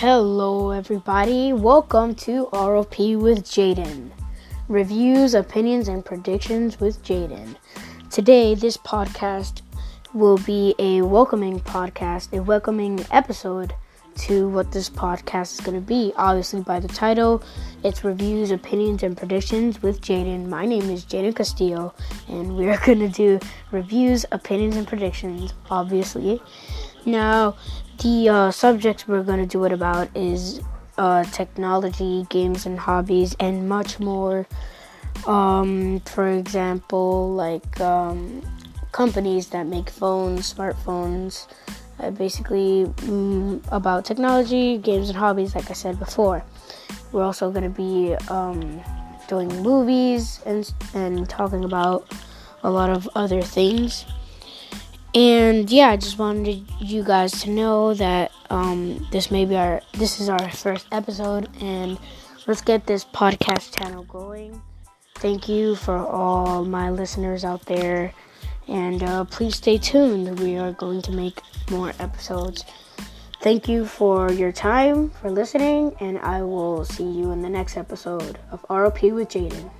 Hello, everybody. Welcome to ROP with Jaden. Reviews, opinions, and predictions with Jaden. Today, this podcast will be a welcoming podcast, a welcoming episode to what this podcast is going to be. Obviously, by the title, it's reviews, opinions, and predictions with Jaden. My name is Jaden Castillo, and we're going to do reviews, opinions, and predictions, obviously. Now, the uh, subjects we're going to do it about is uh, technology, games, and hobbies, and much more. Um, for example, like um, companies that make phones, smartphones, uh, basically mm, about technology, games, and hobbies, like I said before. We're also going to be um, doing movies and, and talking about a lot of other things. And yeah, I just wanted you guys to know that um, this may be our this is our first episode, and let's get this podcast channel going. Thank you for all my listeners out there, and uh, please stay tuned. We are going to make more episodes. Thank you for your time, for listening, and I will see you in the next episode of ROP with Jaden.